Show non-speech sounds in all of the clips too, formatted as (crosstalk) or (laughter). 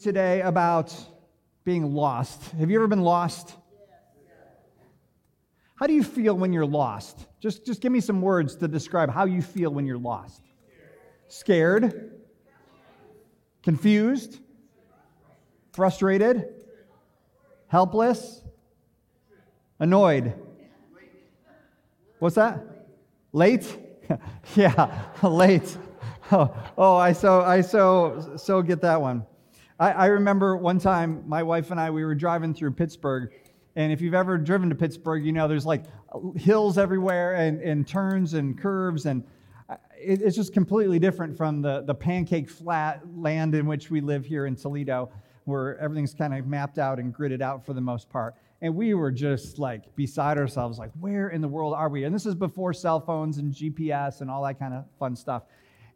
today about being lost. Have you ever been lost? How do you feel when you're lost? Just, just give me some words to describe how you feel when you're lost. Scared, confused, frustrated, helpless, annoyed. What's that? Late? (laughs) yeah, (laughs) late. Oh, (laughs) oh, I so I so so get that one. I, I remember one time my wife and I we were driving through Pittsburgh, and if you've ever driven to Pittsburgh, you know there's like hills everywhere and, and turns and curves, and uh, it, it's just completely different from the, the pancake flat land in which we live here in Toledo, where everything's kind of mapped out and gridded out for the most part. And we were just like beside ourselves, like, where in the world are we? And this is before cell phones and GPS and all that kind of fun stuff.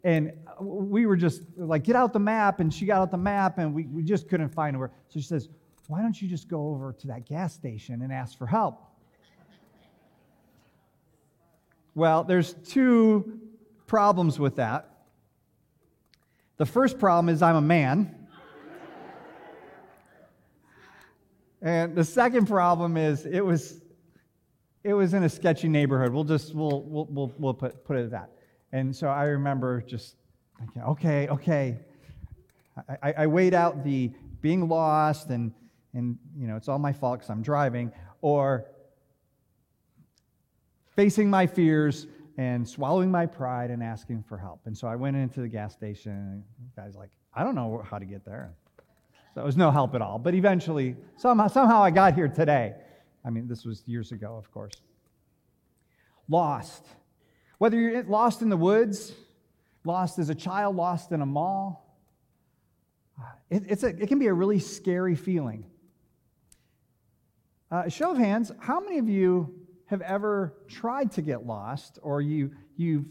And uh, we were just like, get out the map. And she got out the map, and we, we just couldn't find her. So she says, why don't you just go over to that gas station and ask for help? Well, there's two problems with that. The first problem is I'm a man. and the second problem is it was it was in a sketchy neighborhood. We'll just we'll we'll we'll, we'll put, put it at that. And so I remember just thinking, okay, okay. I, I weighed out the being lost and, and you know, it's all my fault because I'm driving, or facing my fears and swallowing my pride and asking for help. And so I went into the gas station, and the guy's like, I don't know how to get there. So it was no help at all. But eventually, somehow, somehow I got here today. I mean, this was years ago, of course. Lost. Whether you're lost in the woods, lost as a child, lost in a mall, it, it's a, it can be a really scary feeling. Uh, show of hands, how many of you have ever tried to get lost or you, you've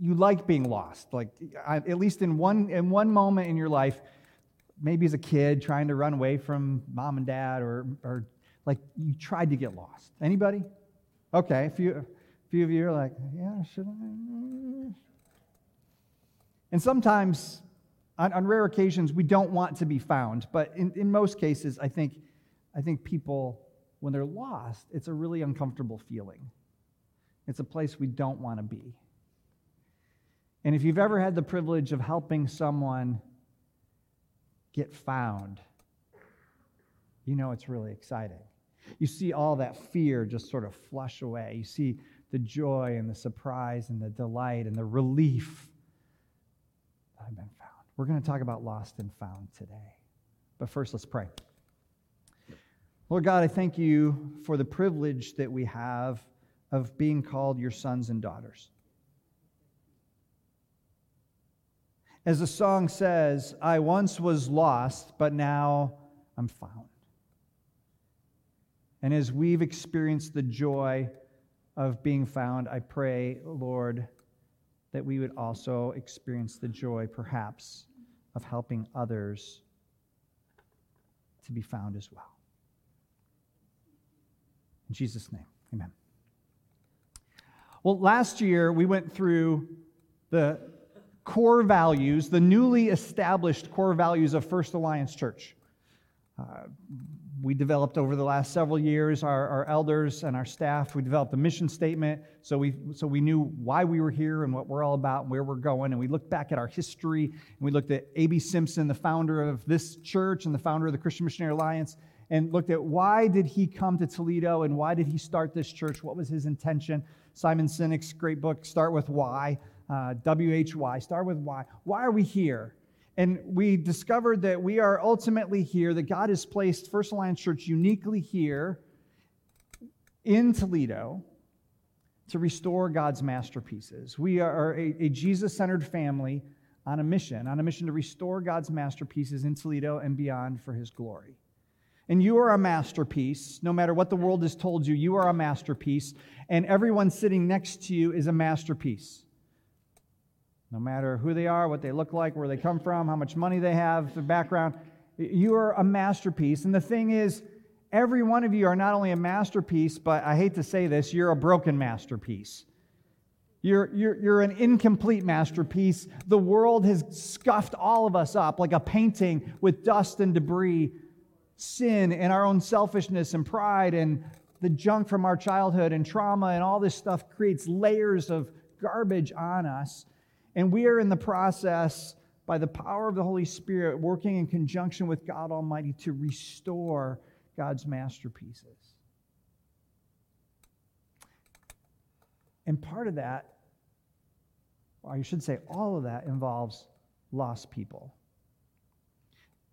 you like being lost? Like, at least in one, in one moment in your life, maybe as a kid trying to run away from mom and dad or, or like you tried to get lost. Anybody? Okay, a few, few of you are like, yeah, should I? And sometimes, on, on rare occasions, we don't want to be found. But in, in most cases, I think, I think people, when they're lost, it's a really uncomfortable feeling. It's a place we don't want to be. And if you've ever had the privilege of helping someone get found, you know it's really exciting. You see all that fear just sort of flush away. You see the joy and the surprise and the delight and the relief that I've been found. We're going to talk about lost and found today. But first, let's pray. Lord God, I thank you for the privilege that we have of being called your sons and daughters. As the song says, I once was lost, but now I'm found. And as we've experienced the joy of being found, I pray, Lord, that we would also experience the joy, perhaps, of helping others to be found as well. In Jesus' name, amen. Well, last year we went through the core values, the newly established core values of First Alliance Church. Uh, we developed over the last several years, our, our elders and our staff, we developed a mission statement so we, so we knew why we were here and what we're all about and where we're going. And we looked back at our history and we looked at A.B. Simpson, the founder of this church and the founder of the Christian Missionary Alliance, and looked at why did he come to Toledo and why did he start this church? What was his intention? Simon Sinek's great book, Start With Why, uh, W-H-Y, Start With Why. Why are we here? And we discovered that we are ultimately here, that God has placed First Alliance Church uniquely here in Toledo to restore God's masterpieces. We are a, a Jesus centered family on a mission, on a mission to restore God's masterpieces in Toledo and beyond for his glory. And you are a masterpiece. No matter what the world has told you, you are a masterpiece. And everyone sitting next to you is a masterpiece. No matter who they are, what they look like, where they come from, how much money they have, their background, you are a masterpiece. And the thing is, every one of you are not only a masterpiece, but I hate to say this, you're a broken masterpiece. You're, you're, you're an incomplete masterpiece. The world has scuffed all of us up like a painting with dust and debris, sin and our own selfishness and pride and the junk from our childhood and trauma and all this stuff creates layers of garbage on us. And we are in the process, by the power of the Holy Spirit, working in conjunction with God Almighty to restore God's masterpieces. And part of that, or I should say, all of that involves lost people.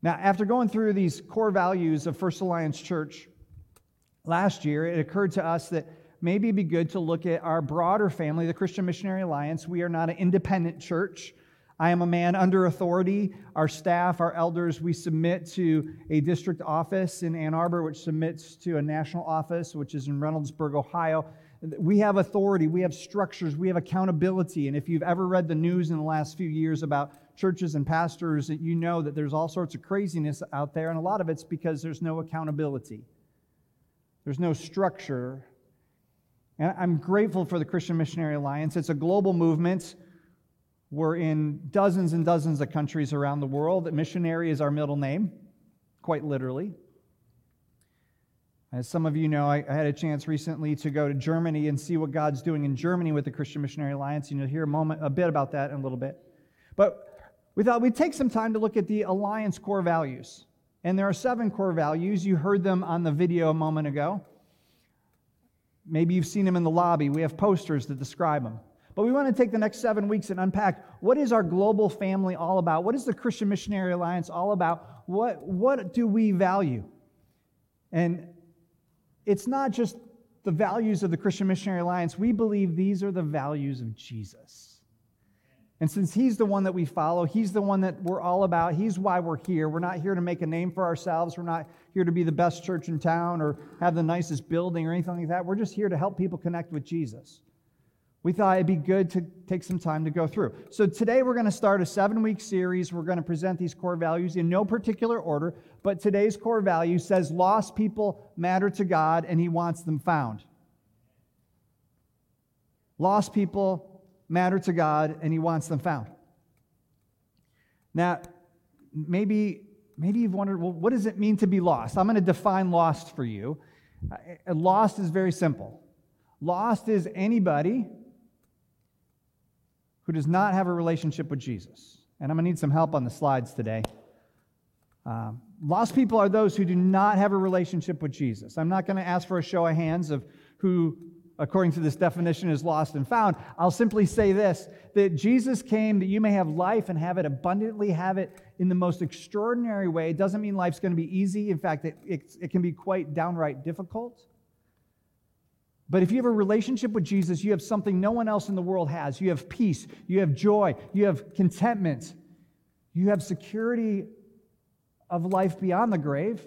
Now, after going through these core values of First Alliance Church last year, it occurred to us that maybe it'd be good to look at our broader family, the Christian Missionary Alliance. We are not an independent church. I am a man under authority. Our staff, our elders, we submit to a district office in Ann Arbor, which submits to a national office, which is in Reynoldsburg, Ohio. We have authority, we have structures, we have accountability. And if you've ever read the news in the last few years about churches and pastors, you know that there's all sorts of craziness out there, and a lot of it's because there's no accountability, there's no structure. And I'm grateful for the Christian Missionary Alliance. It's a global movement. We're in dozens and dozens of countries around the world. Missionary is our middle name, quite literally. As some of you know, I, I, had a chance recently to go to Germany and see what God's doing in Germany with the Christian Missionary Alliance. And you'll hear a moment, a bit about that in a little bit. But we thought we'd take some time to look at the Alliance core values. And there are seven core values. You heard them on the video a moment ago. Maybe you've seen them in the lobby. We have posters that describe them. But we want to take the next seven weeks and unpack what is our global family all about? What is the Christian Missionary Alliance all about? What, what do we value? And it's not just the values of the Christian Missionary Alliance. We believe these are the values of Jesus. And since he's the one that we follow, he's the one that we're all about, he's why we're here. We're not here to make a name for ourselves. We're not here to be the best church in town or have the nicest building or anything like that. We're just here to help people connect with Jesus we thought it'd be good to take some time to go through. So today we're going to start a seven week series. We're going to present these core values in no particular order, but today's core value says lost people matter to God and He wants them found. Lost people matter to God and He wants them found. Now, maybe, maybe you've wondered, well, what does it mean to be lost? I'm going to define lost for you. Uh, lost is very simple. Lost is anybody who does not have a relationship with Jesus. And I'm going to need some help on the slides today. Um, lost people are those who do not have a relationship with Jesus. I'm not going to ask for a show of hands of who, according to this definition, is lost and found. I'll simply say this that Jesus came that you may have life and have it abundantly, have it in the most extraordinary way. It doesn't mean life's going to be easy. In fact, it, it, it can be quite downright difficult. But if you have a relationship with Jesus, you have something no one else in the world has. You have peace, you have joy, you have contentment, you have security of life beyond the grave.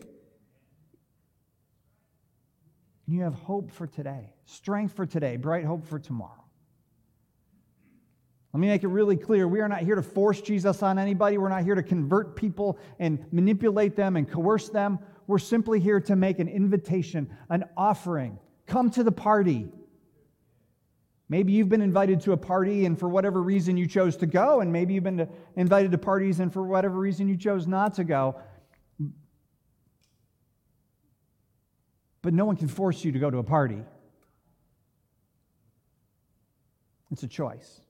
You have hope for today, strength for today, bright hope for tomorrow. Let me make it really clear. We are not here to force Jesus on anybody. We're not here to convert people and manipulate them and coerce them. We're simply here to make an invitation, an offering Come to the party. Maybe you've been invited to a party and for whatever reason you chose to go, and maybe you've been to, invited to parties and for whatever reason you chose not to go. But no one can force you to go to a party. It's a choice.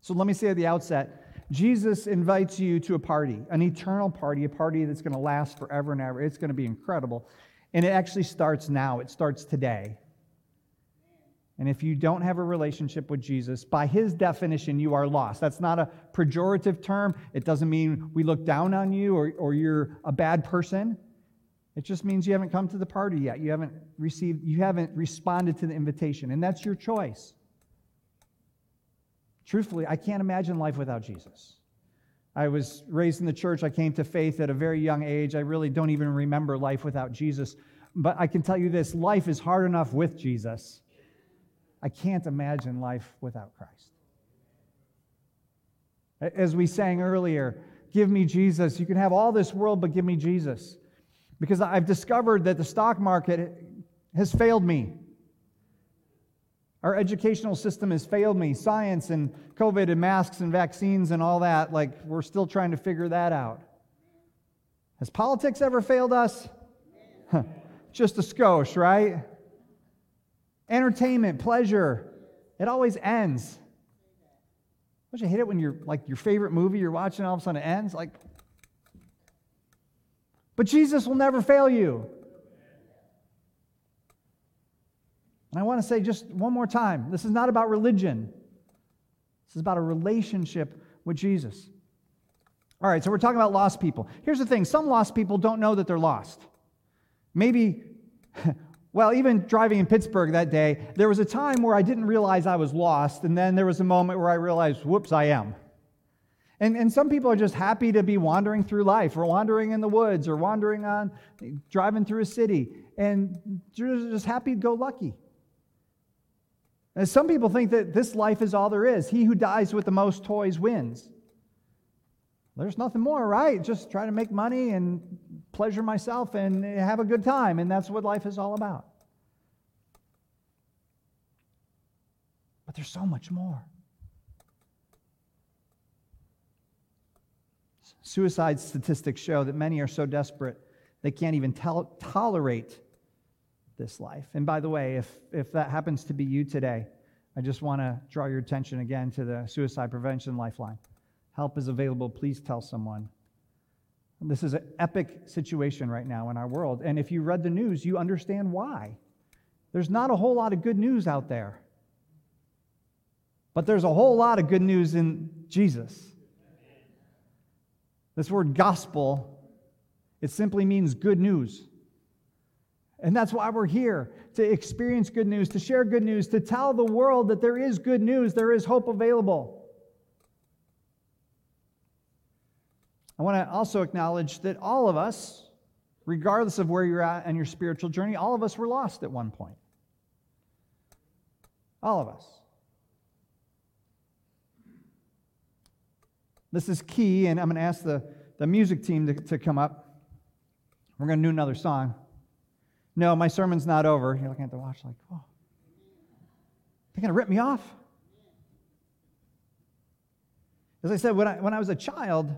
So let me say at the outset Jesus invites you to a party, an eternal party, a party that's going to last forever and ever. It's going to be incredible. And it actually starts now, it starts today. And if you don't have a relationship with Jesus, by his definition, you are lost. That's not a pejorative term. It doesn't mean we look down on you or, or you're a bad person. It just means you haven't come to the party yet. You haven't received, you haven't responded to the invitation. And that's your choice. Truthfully, I can't imagine life without Jesus. I was raised in the church. I came to faith at a very young age. I really don't even remember life without Jesus. But I can tell you this life is hard enough with Jesus. I can't imagine life without Christ. As we sang earlier, give me Jesus. You can have all this world, but give me Jesus. Because I've discovered that the stock market has failed me. Our educational system has failed me. Science and COVID and masks and vaccines and all that, like, we're still trying to figure that out. Has politics ever failed us? Just a skosh, right? Entertainment, pleasure, it always ends. Don't you hate it when you're like your favorite movie you're watching, all of a sudden it ends? Like, but Jesus will never fail you. And I want to say just one more time this is not about religion, this is about a relationship with Jesus. All right, so we're talking about lost people. Here's the thing some lost people don't know that they're lost. Maybe, (laughs) well, even driving in Pittsburgh that day, there was a time where I didn't realize I was lost, and then there was a moment where I realized, whoops, I am. And, and some people are just happy to be wandering through life, or wandering in the woods, or wandering on, driving through a city, and just happy to go lucky. And some people think that this life is all there is. He who dies with the most toys wins. There's nothing more, right? Just try to make money and pleasure myself and have a good time. And that's what life is all about. But there's so much more. Suicide statistics show that many are so desperate they can't even tolerate this life. And by the way, if, if that happens to be you today, I just want to draw your attention again to the Suicide Prevention Lifeline. Help is available. Please tell someone. This is an epic situation right now in our world. And if you read the news, you understand why. There's not a whole lot of good news out there. But there's a whole lot of good news in Jesus. This word gospel, it simply means good news. And that's why we're here to experience good news, to share good news, to tell the world that there is good news, there is hope available. I want to also acknowledge that all of us, regardless of where you're at in your spiritual journey, all of us were lost at one point. All of us. This is key, and I'm going to ask the, the music team to, to come up. We're going to do another song. No, my sermon's not over. You're looking at the watch like, whoa. They're going to rip me off? As I said, when I, when I was a child,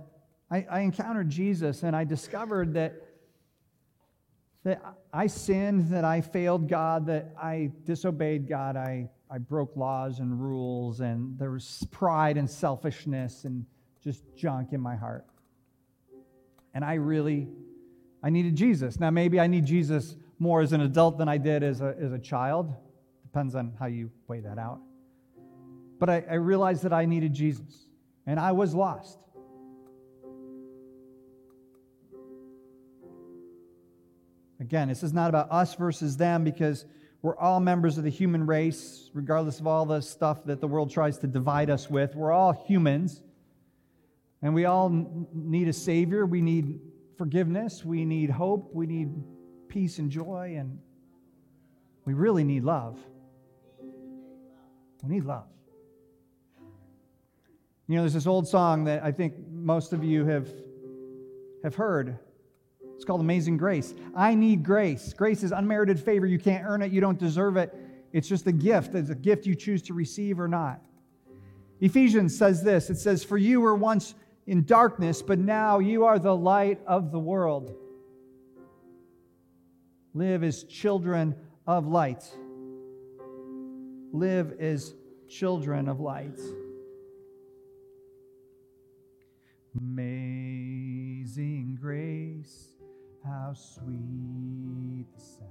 I, I encountered Jesus and I discovered that, that I sinned, that I failed God, that I disobeyed God, I, I broke laws and rules, and there was pride and selfishness and just junk in my heart. And I really, I needed Jesus. Now, maybe I need Jesus more as an adult than I did as a, as a child. Depends on how you weigh that out. But I, I realized that I needed Jesus, and I was lost. Again, this is not about us versus them because we're all members of the human race, regardless of all the stuff that the world tries to divide us with. We're all humans, and we all need a Savior. We need forgiveness. We need hope. We need peace and joy, and we really need love. We need love. You know, there's this old song that I think most of you have, have heard. It's called Amazing Grace. I need grace. Grace is unmerited favor. You can't earn it, you don't deserve it. It's just a gift. It's a gift you choose to receive or not. Ephesians says this it says, For you were once in darkness, but now you are the light of the world. Live as children of light. Live as children of light. Amazing grace how sweet the sound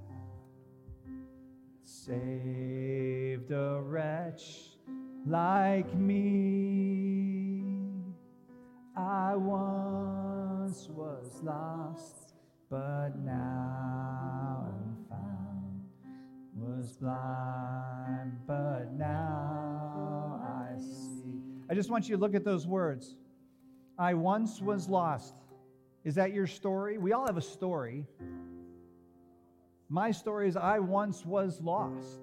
saved a wretch like me. I once was lost, but now am found. Was blind, but now I see. I just want you to look at those words. I once was lost is that your story? We all have a story. My story is I once was lost.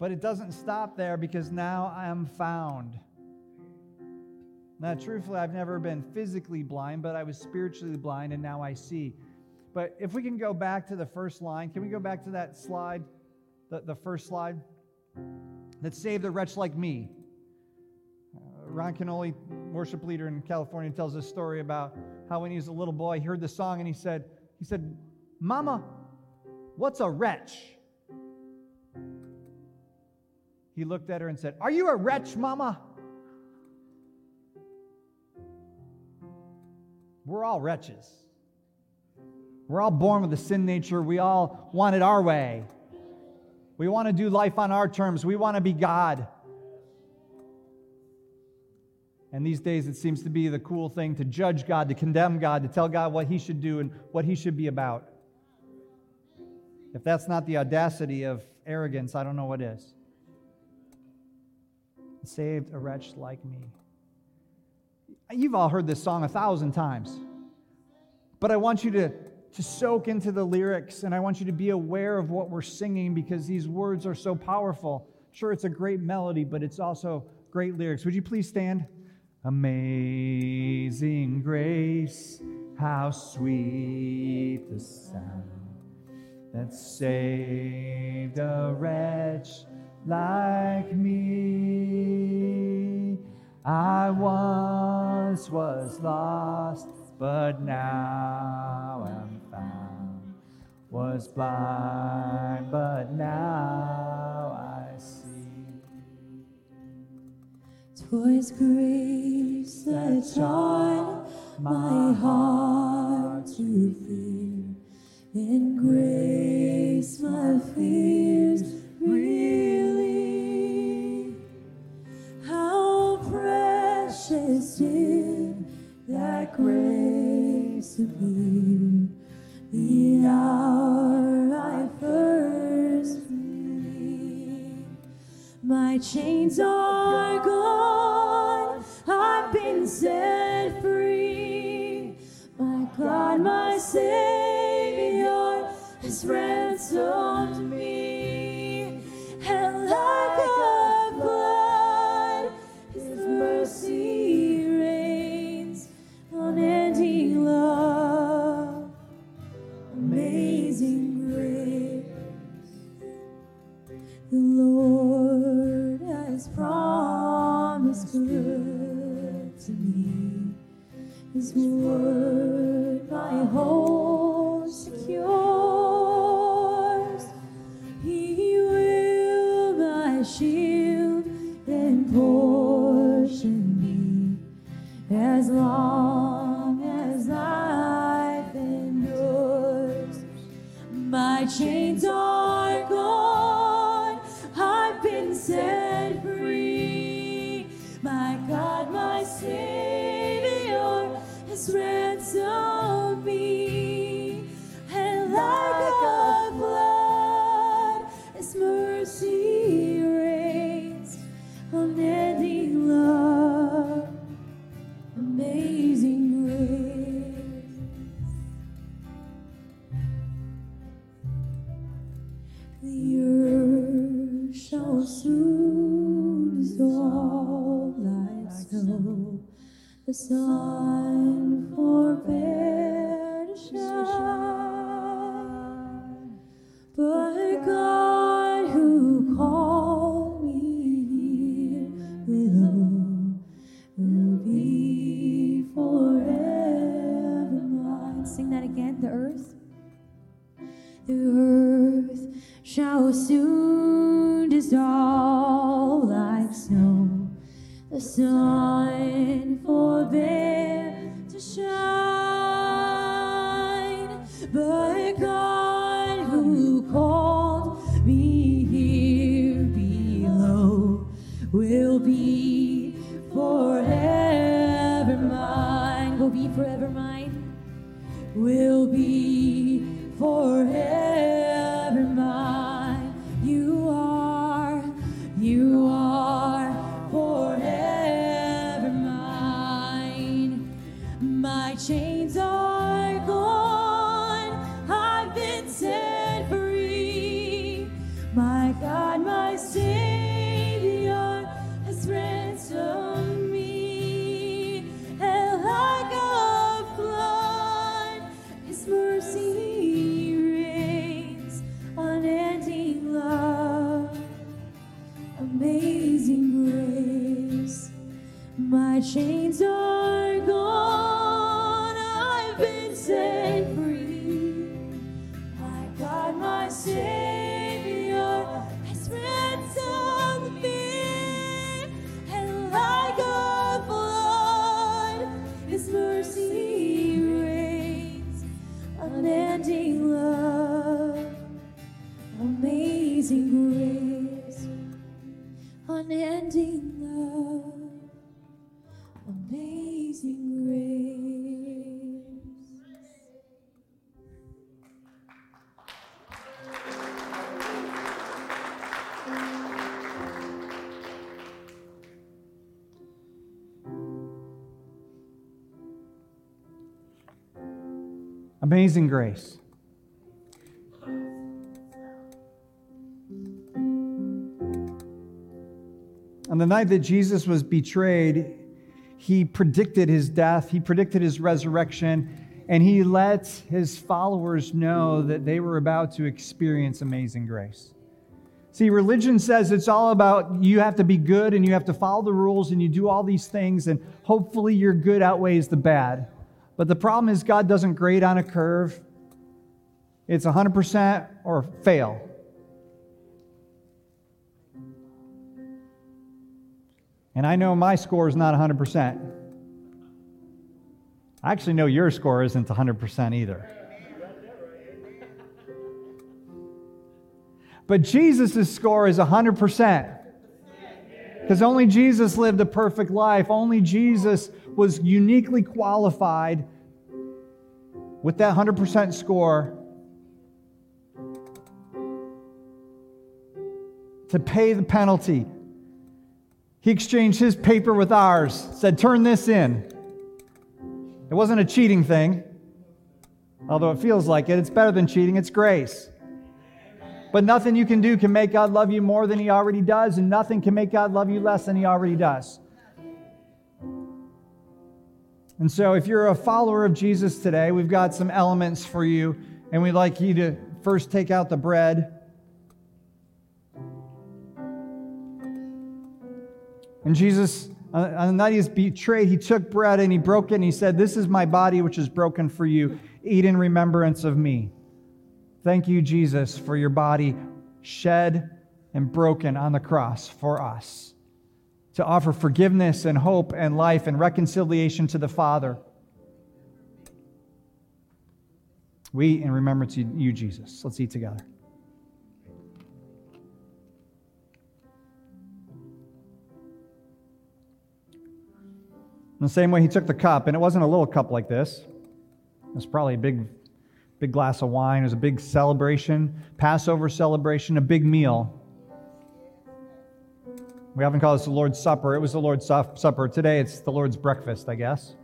But it doesn't stop there because now I am found. Now, truthfully, I've never been physically blind, but I was spiritually blind and now I see. But if we can go back to the first line, can we go back to that slide? The, the first slide? that saved a wretch like me. Uh, Ron Kenoly, worship leader in California, tells this story about how when he was a little boy, he heard the song and he said, he said, Mama, what's a wretch? He looked at her and said, Are you a wretch, Mama? We're all wretches. We're all born with a sin nature. We all want it our way. We want to do life on our terms. We want to be God. And these days, it seems to be the cool thing to judge God, to condemn God, to tell God what he should do and what he should be about. If that's not the audacity of arrogance, I don't know what is. Saved a wretch like me. You've all heard this song a thousand times. But I want you to to soak into the lyrics, and I want you to be aware of what we're singing because these words are so powerful. Sure, it's a great melody, but it's also great lyrics. Would you please stand? Amazing grace, how sweet the sound that saved a wretch like me. I once was lost, but now am found. was blind, but now I see. Twas grace that taught my heart to fear, in grace my fears relieve. Did that grace appear the hour I first believed. My chains are gone, I've been set free. My God, my Savior has ransomed me. Promised good to me. His word my hope secures. The But God who called me here below will be forever mine. Will be forever mine will be Amazing grace. On the night that Jesus was betrayed, he predicted his death, he predicted his resurrection, and he let his followers know that they were about to experience amazing grace. See, religion says it's all about you have to be good and you have to follow the rules and you do all these things, and hopefully your good outweighs the bad. But the problem is, God doesn't grade on a curve, it's 100% or fail. And I know my score is not 100%. I actually know your score isn't 100% either. But Jesus' score is 100%. Because only Jesus lived a perfect life. Only Jesus was uniquely qualified with that 100% score to pay the penalty. He exchanged his paper with ours, said, Turn this in. It wasn't a cheating thing, although it feels like it. It's better than cheating, it's grace. But nothing you can do can make God love you more than He already does, and nothing can make God love you less than He already does. And so, if you're a follower of Jesus today, we've got some elements for you, and we'd like you to first take out the bread. And Jesus, uh, uh, on the night he was betrayed, he took bread and he broke it and he said, This is my body which is broken for you. Eat in remembrance of me. Thank you, Jesus, for your body shed and broken on the cross for us to offer forgiveness and hope and life and reconciliation to the Father. We in remembrance of you, Jesus. Let's eat together. In the same way, he took the cup, and it wasn't a little cup like this. It was probably a big, big glass of wine. It was a big celebration, Passover celebration, a big meal. We often call this the Lord's Supper. It was the Lord's Supper. Today, it's the Lord's breakfast, I guess.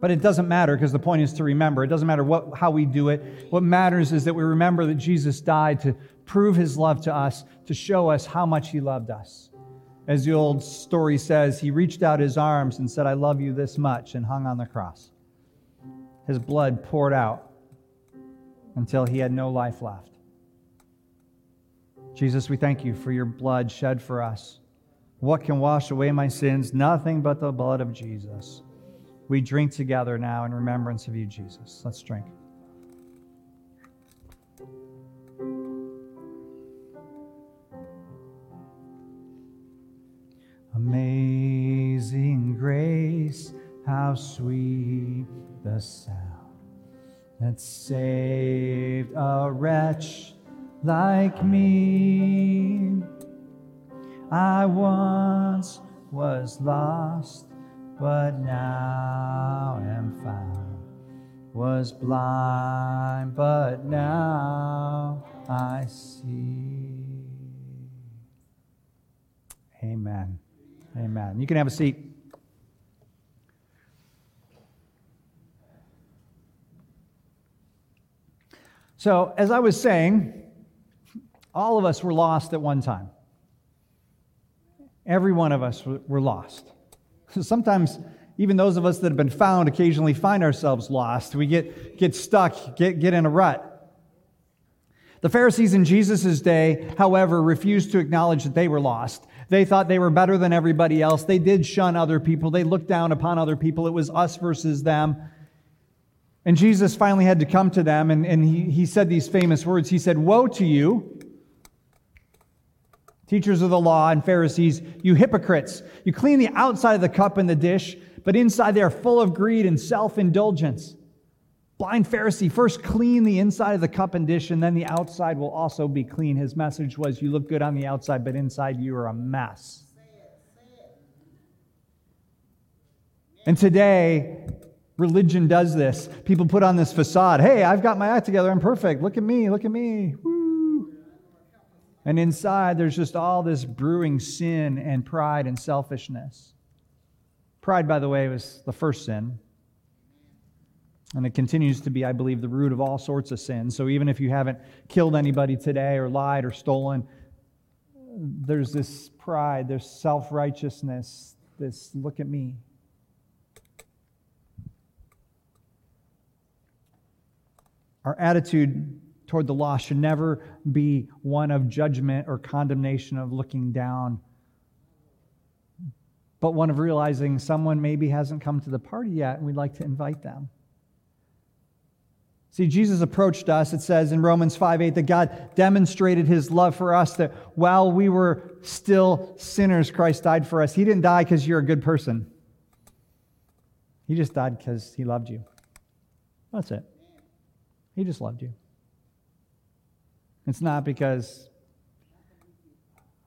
But it doesn't matter because the point is to remember. It doesn't matter what, how we do it. What matters is that we remember that Jesus died to prove his love to us, to show us how much he loved us. As the old story says, he reached out his arms and said, I love you this much, and hung on the cross. His blood poured out until he had no life left. Jesus, we thank you for your blood shed for us. What can wash away my sins? Nothing but the blood of Jesus. We drink together now in remembrance of you, Jesus. Let's drink. Amazing grace, how sweet the sound that saved a wretch like me. I once was lost, but now am found. Was blind, but now I see. Amen. Amen. You can have a seat. So, as I was saying, all of us were lost at one time. Every one of us were lost. (laughs) Sometimes, even those of us that have been found occasionally find ourselves lost. We get, get stuck, get, get in a rut. The Pharisees in Jesus' day, however, refused to acknowledge that they were lost. They thought they were better than everybody else. They did shun other people. They looked down upon other people. It was us versus them. And Jesus finally had to come to them, and, and he, he said these famous words. He said, Woe to you, teachers of the law and Pharisees, you hypocrites! You clean the outside of the cup and the dish, but inside they are full of greed and self indulgence. Blind Pharisee, first clean the inside of the cup and dish, and then the outside will also be clean. His message was, You look good on the outside, but inside you are a mess. And today, religion does this. People put on this facade hey, I've got my act together, I'm perfect. Look at me, look at me. Woo. And inside, there's just all this brewing sin and pride and selfishness. Pride, by the way, was the first sin. And it continues to be, I believe, the root of all sorts of sins. So even if you haven't killed anybody today or lied or stolen, there's this pride, there's self righteousness, this look at me. Our attitude toward the law should never be one of judgment or condemnation, of looking down, but one of realizing someone maybe hasn't come to the party yet and we'd like to invite them. See, Jesus approached us, it says in Romans 5 8, that God demonstrated his love for us, that while we were still sinners, Christ died for us. He didn't die because you're a good person, he just died because he loved you. That's it. He just loved you. It's not because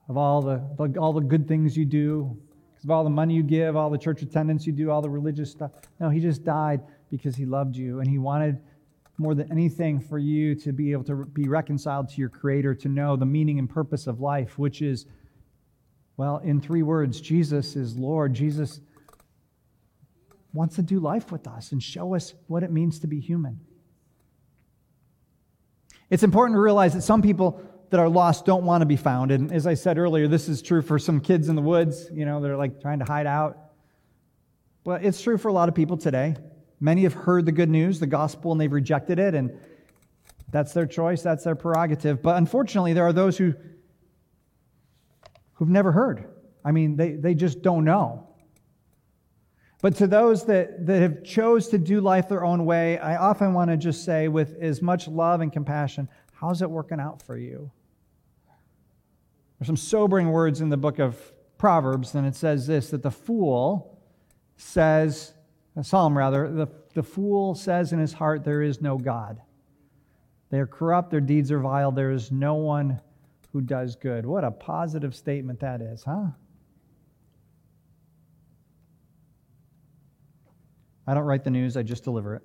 of all the, all the good things you do, because of all the money you give, all the church attendance you do, all the religious stuff. No, he just died because he loved you and he wanted more than anything for you to be able to be reconciled to your Creator, to know the meaning and purpose of life, which is, well, in three words Jesus is Lord. Jesus wants to do life with us and show us what it means to be human. It's important to realize that some people that are lost don't want to be found. And as I said earlier, this is true for some kids in the woods, you know, they're like trying to hide out. But it's true for a lot of people today. Many have heard the good news, the gospel, and they've rejected it, and that's their choice, that's their prerogative. But unfortunately, there are those who, who've never heard. I mean, they, they just don't know. But to those that, that have chose to do life their own way, I often want to just say with as much love and compassion, how's it working out for you? There's some sobering words in the book of Proverbs, and it says this that the fool says, a psalm rather, the, the fool says in his heart, There is no God. They are corrupt, their deeds are vile, there is no one who does good. What a positive statement that is, huh? I don't write the news, I just deliver it.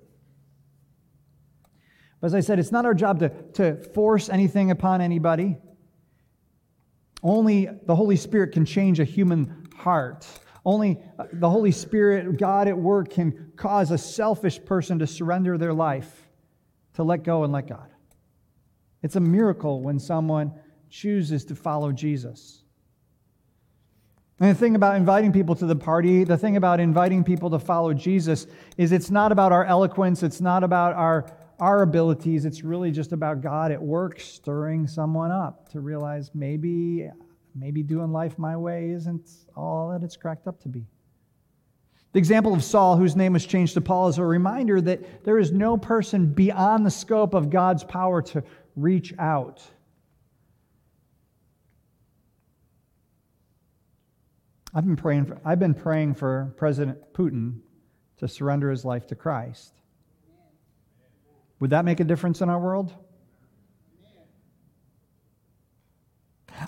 But as I said, it's not our job to, to force anything upon anybody. Only the Holy Spirit can change a human heart. Only uh, the Holy Spirit, God at work, can cause a selfish person to surrender their life, to let go and let God. It's a miracle when someone chooses to follow Jesus. And the thing about inviting people to the party, the thing about inviting people to follow Jesus, is it's not about our eloquence, it's not about our, our abilities, it's really just about God at work stirring someone up to realize maybe maybe doing life my way isn't all that it's cracked up to be. The example of Saul, whose name was changed to Paul, is a reminder that there is no person beyond the scope of God's power to reach out. I've been praying for, I've been praying for President Putin to surrender his life to Christ. Would that make a difference in our world?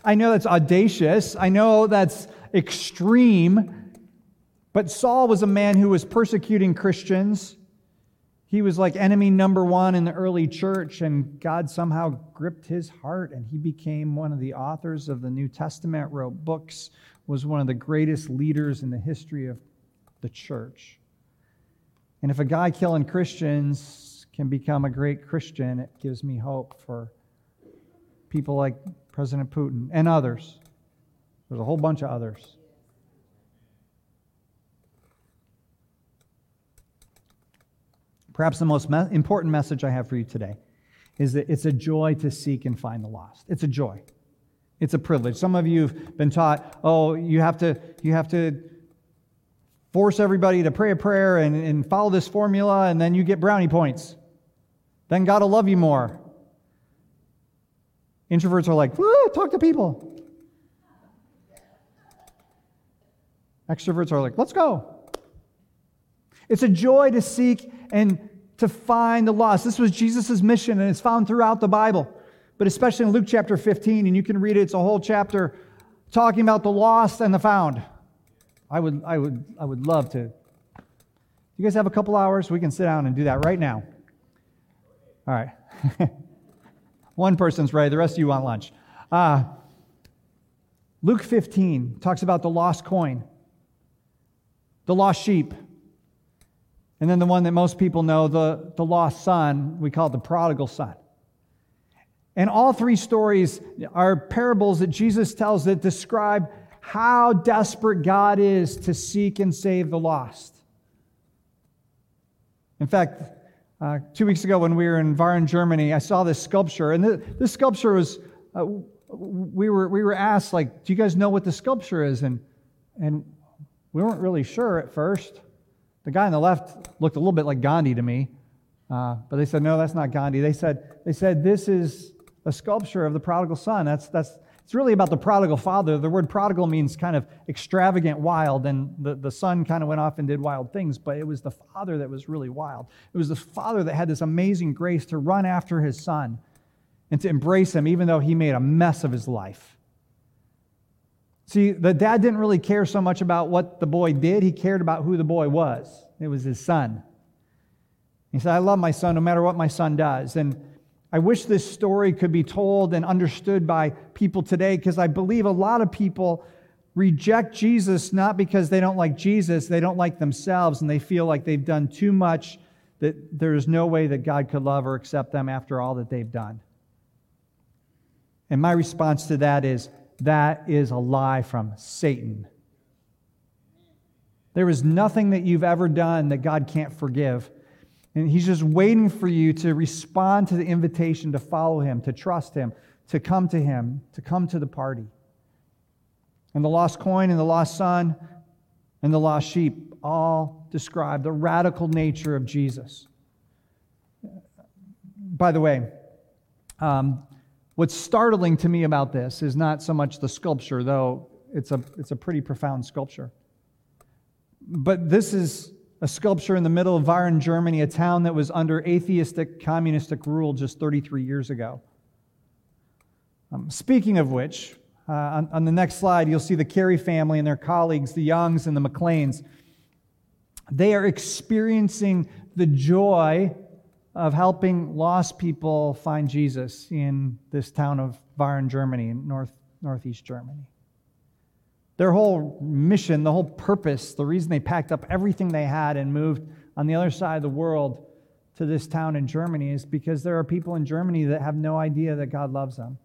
I know that's audacious. I know that's extreme. But Saul was a man who was persecuting Christians. He was like enemy number one in the early church, and God somehow gripped his heart, and he became one of the authors of the New Testament, wrote books, was one of the greatest leaders in the history of the church. And if a guy killing Christians can become a great Christian, it gives me hope for people like President Putin, and others. There's a whole bunch of others. Perhaps the most me- important message I have for you today is that it's a joy to seek and find the lost. It's a joy. It's a privilege. Some of you have been taught, oh, you have to, you have to force everybody to pray a prayer and, and follow this formula, and then you get brownie points. Then God will love you more. Introverts are like, talk to people. Extroverts are like, let's go. It's a joy to seek and to find the lost. This was Jesus' mission, and it's found throughout the Bible, but especially in Luke chapter 15, and you can read it, it's a whole chapter talking about the lost and the found. I would, I would, I would love to. You guys have a couple hours? We can sit down and do that right now. All right. (laughs) One person's ready, the rest of you want lunch. Uh, Luke 15 talks about the lost coin, the lost sheep, and then the one that most people know, the, the lost son, we call it the prodigal son. And all three stories are parables that Jesus tells that describe how desperate God is to seek and save the lost. In fact, uh, two weeks ago when we were in Waren, Germany, I saw this sculpture, and this sculpture was. Uh, we were we were asked like, "Do you guys know what the sculpture is?" And and we weren't really sure at first. The guy on the left looked a little bit like Gandhi to me, uh, but they said, "No, that's not Gandhi." They said they said this is a sculpture of the prodigal son. That's that's it's really about the prodigal father. The word prodigal means kind of extravagant, wild, and the, the son kind of went off and did wild things, but it was the father that was really wild. It was the father that had this amazing grace to run after his son and to embrace him, even though he made a mess of his life. See, the dad didn't really care so much about what the boy did, he cared about who the boy was. It was his son. He said, I love my son no matter what my son does. And I wish this story could be told and understood by people today because I believe a lot of people reject Jesus not because they don't like Jesus, they don't like themselves, and they feel like they've done too much, that there is no way that God could love or accept them after all that they've done. And my response to that is that is a lie from Satan. There is nothing that you've ever done that God can't forgive. And he's just waiting for you to respond to the invitation to follow him, to trust him, to come to him, to come to the party. And the lost coin and the lost son and the lost sheep all describe the radical nature of Jesus. By the way, um, what's startling to me about this is not so much the sculpture, though it's a, it's a pretty profound sculpture. But this is a sculpture in the middle of Waren, Germany, a town that was under atheistic, communistic rule just 33 years ago. Um, speaking of which, uh, on, on, the next slide, you'll see the Carey family and their colleagues, the Youngs and the McLeans. They are experiencing the joy of helping lost people find Jesus in this town of Waren, Germany, in north, northeast Germany. Their whole mission, the whole purpose, the reason they packed up everything they had and moved on the other side of the world to this town in Germany is because there are people in Germany that have no idea that God loves them.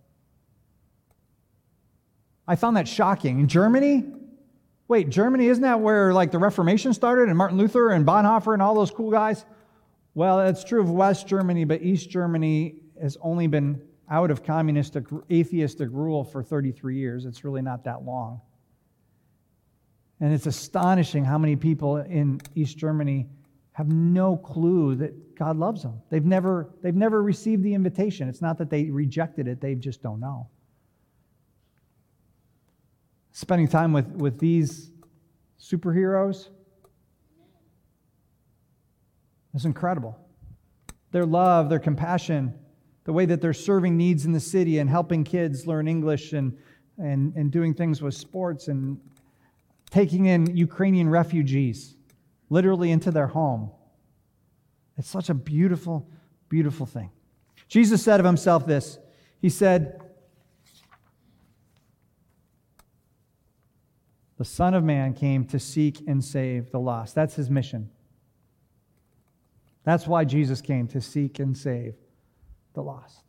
I found that shocking. In Germany? Wait, Germany, isn't that where like the Reformation started and Martin Luther and Bonhoeffer and all those cool guys? Well, it's true of West Germany, but East Germany has only been out of communistic, atheistic rule for 33 years. It's really not that long. And it's astonishing how many people in East Germany have no clue that God loves them. They've never, they've never received the invitation. It's not that they rejected it, they just don't know. Spending time with, with these superheroes is incredible. Their love, their compassion, the way that they're serving needs in the city and helping kids learn English and, and, and doing things with sports and taking in Ukrainian refugees literally into their home. It's such a beautiful, beautiful thing. Jesus said of himself this He said, The Son of Man came to seek and save the lost. That's his mission. That's why Jesus came to seek and save the lost.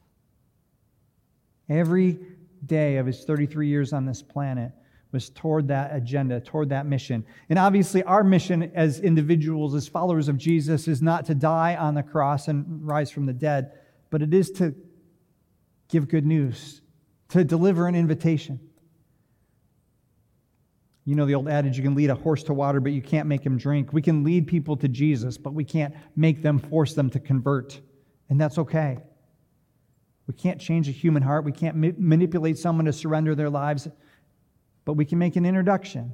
Every day of his 33 years on this planet, was toward that agenda, toward that mission. And obviously, our mission as individuals, as followers of Jesus, is not to die on the cross and rise from the dead, but it is to give good news, to deliver an invitation. You know the old adage you can lead a horse to water, but you can't make him drink. We can lead people to Jesus, but we can't make them, force them to convert. And that's okay. We can't change a human heart. We can't ma- manipulate someone to surrender their lives, but we can make an introduction.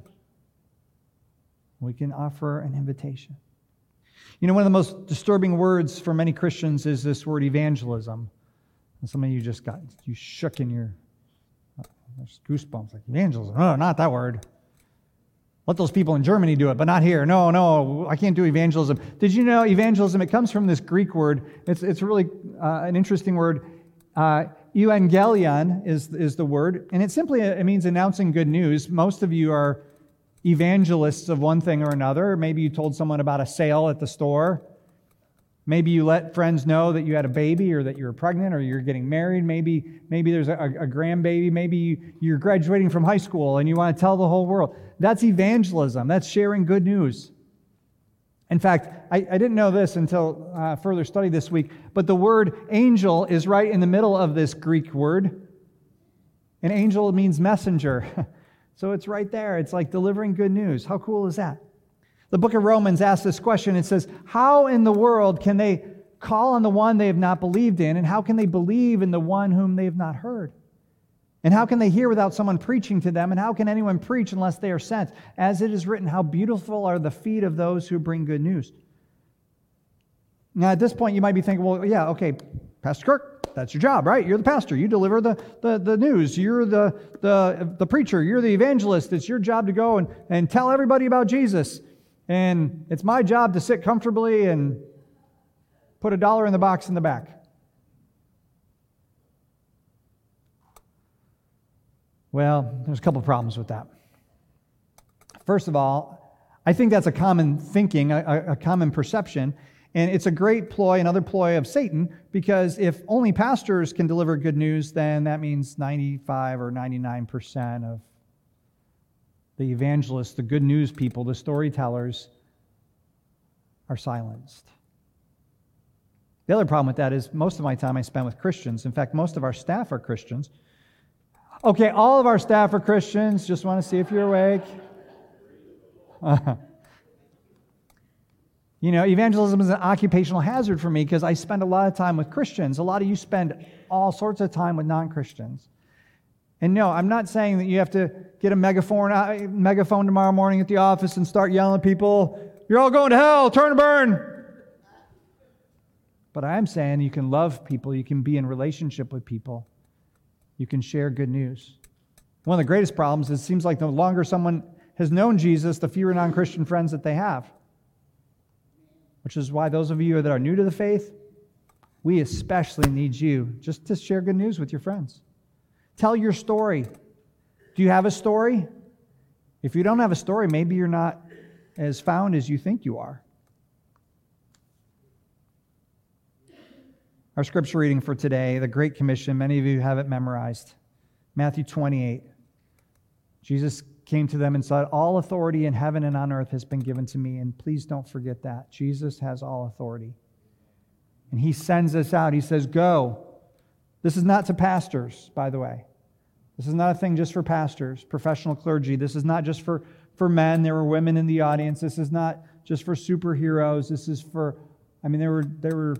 We can offer an invitation. You know, one of the most disturbing words for many Christians is this word evangelism. And some of you just got, you shook in your, there's goosebumps, like evangelism. No, not that word. Let those people in Germany do it, but not here. No, no, I can't do evangelism. Did you know evangelism? It comes from this Greek word. It's, it's really uh, an interesting word. Uh, evangelion is, is the word, and it simply it means announcing good news. Most of you are evangelists of one thing or another. Maybe you told someone about a sale at the store. Maybe you let friends know that you had a baby or that you're pregnant or you're getting married. Maybe, maybe there's a, a grandbaby. Maybe you, you're graduating from high school and you want to tell the whole world. That's evangelism. That's sharing good news. In fact, I, I didn't know this until uh, further study this week, but the word angel is right in the middle of this Greek word. An angel means messenger. (laughs) So it's right there. It's like delivering good news. How cool is that? The book of Romans asks this question. It says, How in the world can they call on the one they have not believed in? And how can they believe in the one whom they have not heard? And how can they hear without someone preaching to them? And how can anyone preach unless they are sent? As it is written, How beautiful are the feet of those who bring good news. Now, at this point, you might be thinking, Well, yeah, okay, Pastor Kirk, that's your job, right? You're the pastor. You deliver the, the, the news. You're the, the, the preacher. You're the evangelist. It's your job to go and, and tell everybody about Jesus. And it's my job to sit comfortably and put a dollar in the box in the back. Well, there's a couple problems with that. First of all, I think that's a common thinking, a, a common perception. And it's a great ploy, another ploy of Satan, because if only pastors can deliver good news, then that means 95 or 99% of the evangelists, the good news people, the storytellers are silenced. The other problem with that is most of my time I spend with Christians. In fact, most of our staff are Christians. Okay, all of our staff are Christians. Just want to see if you're awake. (laughs) You know, evangelism is an occupational hazard for me because I spend a lot of time with Christians. A lot of you spend all sorts of time with non Christians. And no, I'm not saying that you have to get a megaphone, uh, megaphone tomorrow morning at the office and start yelling at people, you're all going to hell, turn and burn. But I am saying you can love people, you can be in relationship with people, you can share good news. One of the greatest problems is it seems like the longer someone has known Jesus, the fewer non Christian friends that they have which is why those of you that are new to the faith, we especially need you just to share good news with your friends. Tell your story. Do you have a story? If you don't have a story, maybe you're not as found as you think you are. Our scripture reading for today, the Great Commission, many of you have it memorized. Matthew 28. Jesus came to them and said, All authority in heaven and on earth has been given to me. And please don't forget that. Jesus has all authority. And he sends us out. He says, Go. This is not to pastors, by the way. This is not a thing just for pastors, professional clergy. This is not just for, for men. There were women in the audience. This is not just for superheroes. This is for, I mean, there were, there were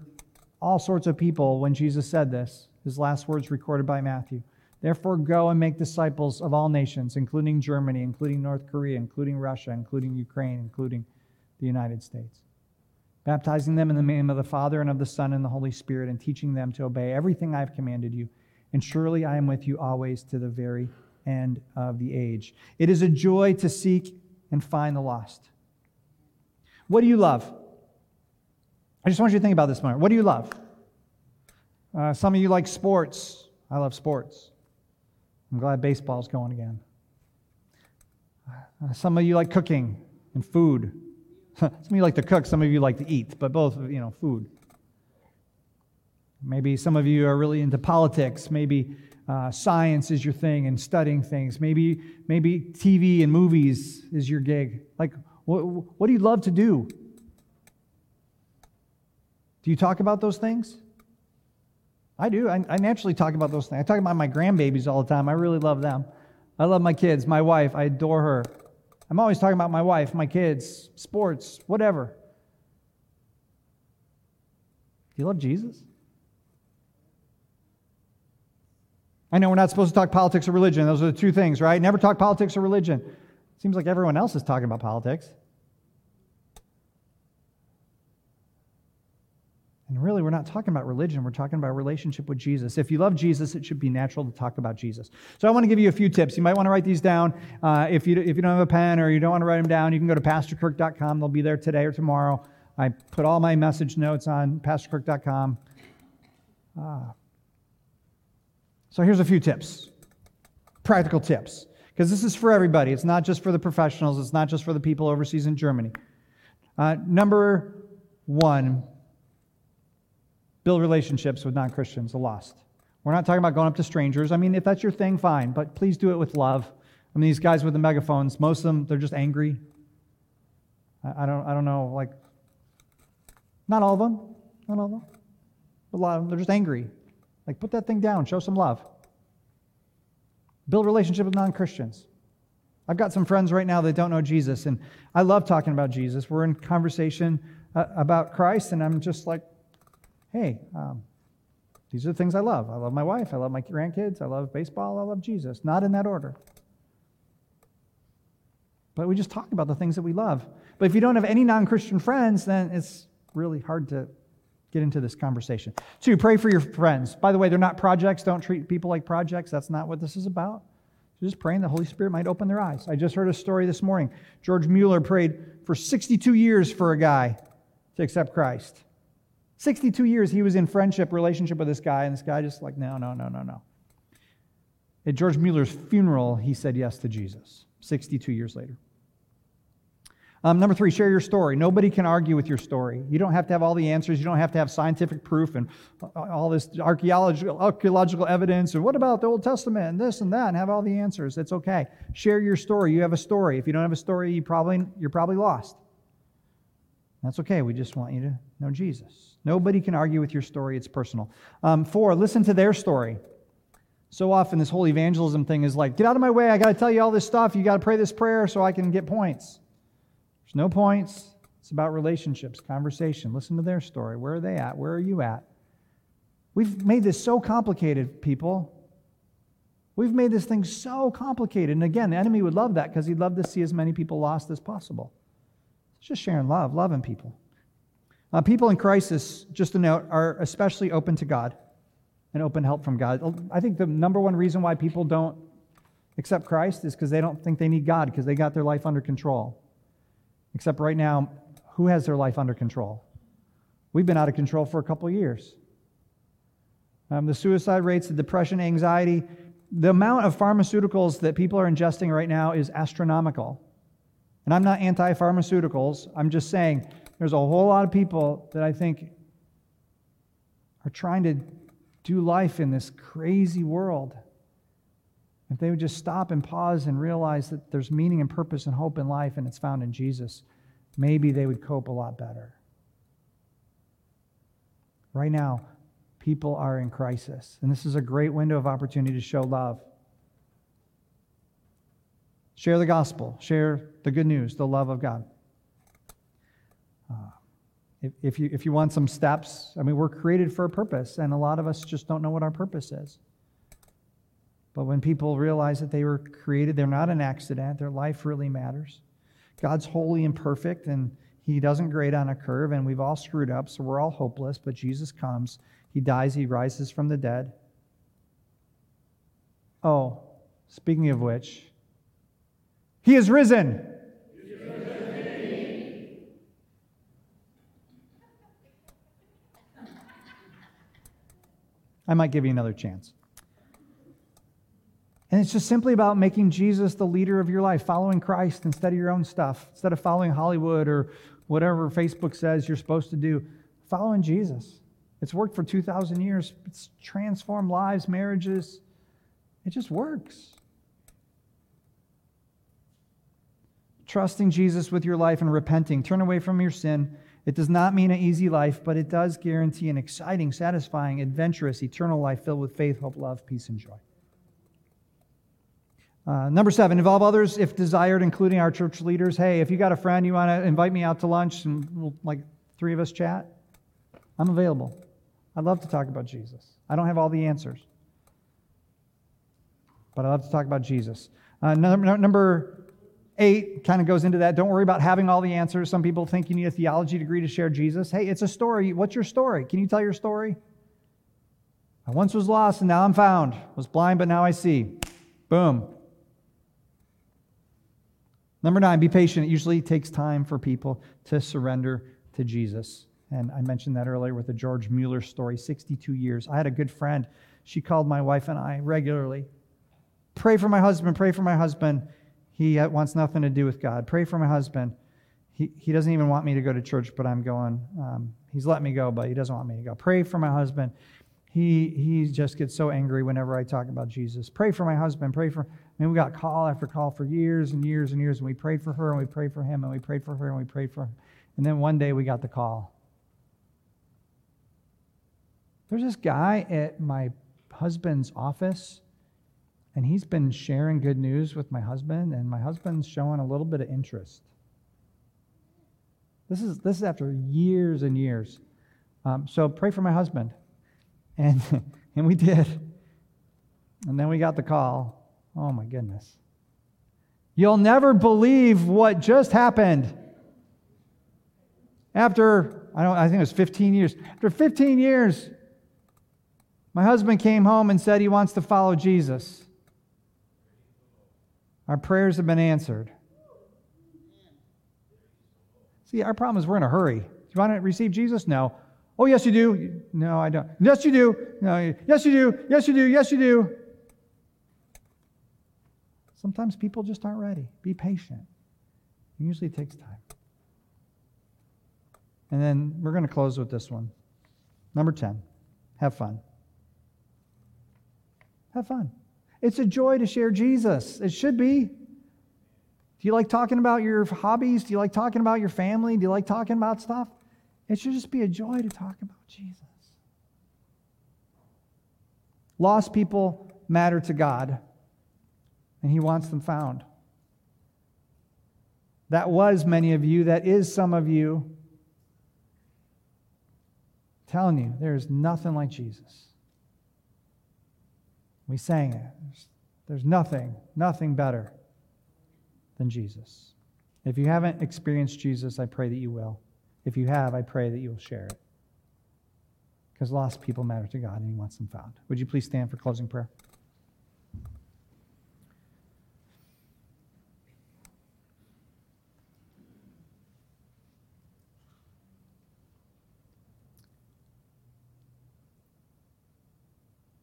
all sorts of people when Jesus said this. His last words recorded by Matthew. Therefore, go and make disciples of all nations, including Germany, including North Korea, including Russia, including Ukraine, including the United States. Baptizing them in the name of the Father and of the Son and the Holy Spirit, and teaching them to obey everything I have commanded you. And surely I am with you always to the very end of the age. It is a joy to seek and find the lost. What do you love? I just want you to think about this moment. What do you love? Uh, some of you like sports. I love sports. I'm glad baseball's going again. Uh, some of you like cooking and food. (laughs) some of you like to cook, some of you like to eat, but both, you know, food. Maybe some of you are really into politics. Maybe uh, science is your thing and studying things. Maybe, maybe TV and movies is your gig. Like, what, what do you love to do? Do you talk about those things? I do. I, I naturally talk about those things. I talk about my grandbabies all the time. I really love them. I love my kids, my wife. I adore her. I'm always talking about my wife, my kids, sports, whatever. Do you love Jesus? I know we're not supposed to talk politics or religion. Those are the two things, right? Never talk politics or religion. Seems like everyone else is talking about politics. And really, we're not talking about religion. We're talking about a relationship with Jesus. If you love Jesus, it should be natural to talk about Jesus. So I want to give you a few tips. You might want to write these down. Uh, if, you, if you don't have a pen or you don't want to write them down, you can go to pastorkirk.com. They'll be there today or tomorrow. I put all my message notes on pastorkirk.com. Uh, so here's a few tips, practical tips, because this is for everybody. It's not just for the professionals, it's not just for the people overseas in Germany. Uh, number one, build relationships with non Christians, the lost. We're not talking about going up to strangers. I mean, if that's your thing, fine, but please do it with love. I mean, these guys with the megaphones, most of them, they're just angry. I, don't, I don't know, like, not all of them, not all of them, a lot of them, they're just angry. Like, put that thing down, show some love. Build relationship with non Christians. I've got some friends right now that don't know Jesus, and I love talking about Jesus. We're in conversation uh, about Christ, and I'm just like, hey, um, these are the things I love. I love my wife. I love my grandkids. I love baseball. I love Jesus. Not in that order. But we just talk about the things that we love. But if you don't have any non Christian friends, then it's really hard to get into this conversation. Two, pray for your friends. By the way, they're not projects. Don't treat people like projects. That's not what this is about. Just praying the Holy Spirit might open their eyes. I just heard a story this morning. George Mueller prayed for 62 years for a guy to accept Christ. 62 years he was in friendship, relationship with this guy, and this guy just like, no, no, no, no, no. At George Mueller's funeral, he said yes to Jesus 62 years later. Um, number three, share your story. Nobody can argue with your story. You don't have to have all the answers. You don't have to have scientific proof and all this archaeological, archaeological evidence. And what about the Old Testament and this and that and have all the answers? It's okay. Share your story. You have a story. If you don't have a story, you probably, you're probably lost. That's okay. We just want you to know Jesus. Nobody can argue with your story. It's personal. Um, four, listen to their story. So often, this whole evangelism thing is like, get out of my way. I got to tell you all this stuff. You got to pray this prayer so I can get points. There's no points. It's about relationships, conversation. Listen to their story. Where are they at? Where are you at? We've made this so complicated, people. We've made this thing so complicated. And again, the enemy would love that because he'd love to see as many people lost as possible. It's just sharing love, loving people. Uh, people in crisis, just a note, are especially open to God and open help from God. I think the number one reason why people don't accept Christ is because they don't think they need God because they got their life under control. Except right now, who has their life under control? We've been out of control for a couple years. Um, the suicide rates, the depression, anxiety, the amount of pharmaceuticals that people are ingesting right now is astronomical. And I'm not anti pharmaceuticals. I'm just saying there's a whole lot of people that I think are trying to do life in this crazy world. If they would just stop and pause and realize that there's meaning and purpose and hope in life and it's found in Jesus, maybe they would cope a lot better. Right now, people are in crisis, and this is a great window of opportunity to show love. Share the gospel, share the good news, the love of God. If, you, if you want some steps, I mean, we're created for a purpose, and a lot of us just don't know what our purpose is. But when people realize that they were created, they're not an accident, their life really matters. God's holy and perfect, and He doesn't grade on a curve, and we've all screwed up, so we're all hopeless. But Jesus comes, He dies, He rises from the dead. Oh, speaking of which, He is risen. I might give you another chance. And it's just simply about making Jesus the leader of your life, following Christ instead of your own stuff, instead of following Hollywood or whatever Facebook says you're supposed to do. Following Jesus. It's worked for 2,000 years. It's transformed lives, marriages. It just works. Trusting Jesus with your life and repenting. Turn away from your sin. It does not mean an easy life, but it does guarantee an exciting, satisfying, adventurous, eternal life filled with faith, hope, love, peace, and joy. Uh, number seven, involve others if desired, including our church leaders. Hey, if you got a friend, you want to invite me out to lunch and we'll, like three of us chat, I'm available. I'd love to talk about Jesus. I don't have all the answers, but I love to talk about Jesus. Uh, number, number eight kind of goes into that. Don't worry about having all the answers. Some people think you need a theology degree to share Jesus. Hey, it's a story. What's your story? Can you tell your story? I once was lost and now I'm found. Was blind, but now I see. Boom. Number nine, be patient. It usually takes time for people to surrender to Jesus. And I mentioned that earlier with the George Mueller story 62 years. I had a good friend. She called my wife and I regularly. Pray for my husband, pray for my husband. He wants nothing to do with God. Pray for my husband. He, he doesn't even want me to go to church, but I'm going. Um, he's let me go, but he doesn't want me to go. Pray for my husband. He, he just gets so angry whenever I talk about Jesus. Pray for my husband. Pray for. I mean, we got call after call for years and years and years, and we prayed for her, and we prayed for him, and we prayed for her, and we prayed for him. And then one day we got the call. There's this guy at my husband's office, and he's been sharing good news with my husband, and my husband's showing a little bit of interest. This is, this is after years and years. Um, so pray for my husband. And, (laughs) and we did. And then we got the call. Oh my goodness. You'll never believe what just happened. After, I, don't, I think it was 15 years. After 15 years, my husband came home and said he wants to follow Jesus. Our prayers have been answered. See, our problem is we're in a hurry. Do you want to receive Jesus? No. Oh, yes, you do. No, I don't. Yes, you do. No, yes, you do. Yes, you do. Yes, you do. Sometimes people just aren't ready. Be patient. It usually takes time. And then we're going to close with this one. Number 10, have fun. Have fun. It's a joy to share Jesus. It should be. Do you like talking about your hobbies? Do you like talking about your family? Do you like talking about stuff? It should just be a joy to talk about Jesus. Lost people matter to God, and He wants them found. That was many of you, that is some of you. I'm telling you, there's nothing like Jesus. We sang it. There's, nothing, nothing better than Jesus. If you haven't experienced Jesus, I pray that you will. If you have, I pray that you will share it. Because lost people matter to God and He wants them found. Would you please stand for closing prayer?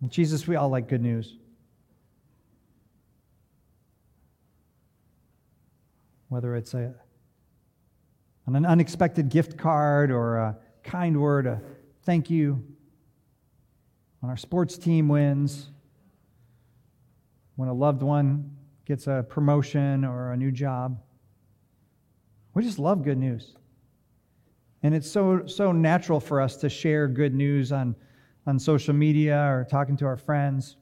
Jesus, we all like good news. Whether it's a an unexpected gift card or a kind word, a thank you. When our sports team wins, when a loved one gets a promotion or a new job. We just love good news. And it's so, so natural for us to share good news on, on social media or talking to our friends,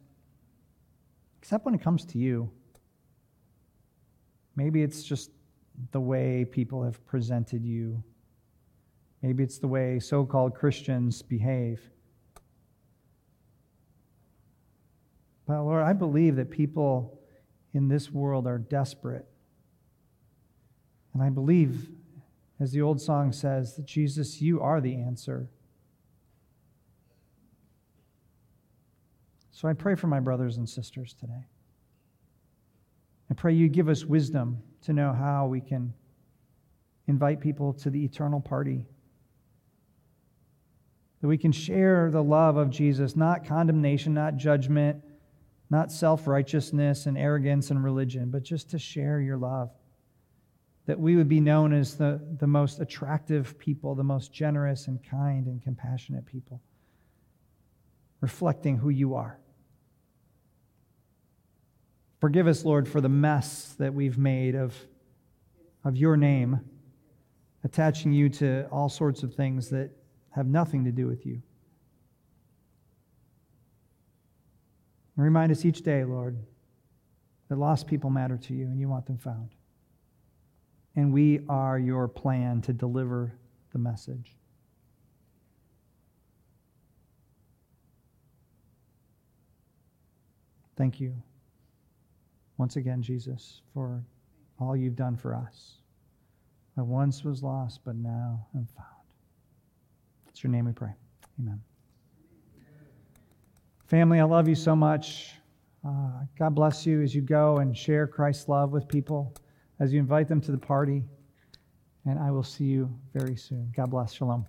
except when it comes to you. Maybe it's just the way people have presented you. Maybe it's the way so called Christians behave. But Lord, I believe that people in this world are desperate. And I believe, as the old song says, that Jesus, you are the answer. So I pray for my brothers and sisters today. I pray you give us wisdom to know how we can invite people to the eternal party. That we can share the love of Jesus, not condemnation, not judgment, not self righteousness and arrogance and religion, but just to share your love. That we would be known as the, the most attractive people, the most generous and kind and compassionate people, reflecting who you are. Forgive us, Lord, for the mess that we've made of, of your name attaching you to all sorts of things that have nothing to do with you. And Remind us each day, Lord, that lost people matter to you and you want them found. And we are your plan to deliver the message. Thank you once again, Jesus, for all you've done for us. I once was lost, but now I'm found. It's your name we pray. Amen. Family, I love you so much. Uh, God bless you as you go and share Christ's love with people, as you invite them to the party. And I will see you very soon. God bless. Shalom.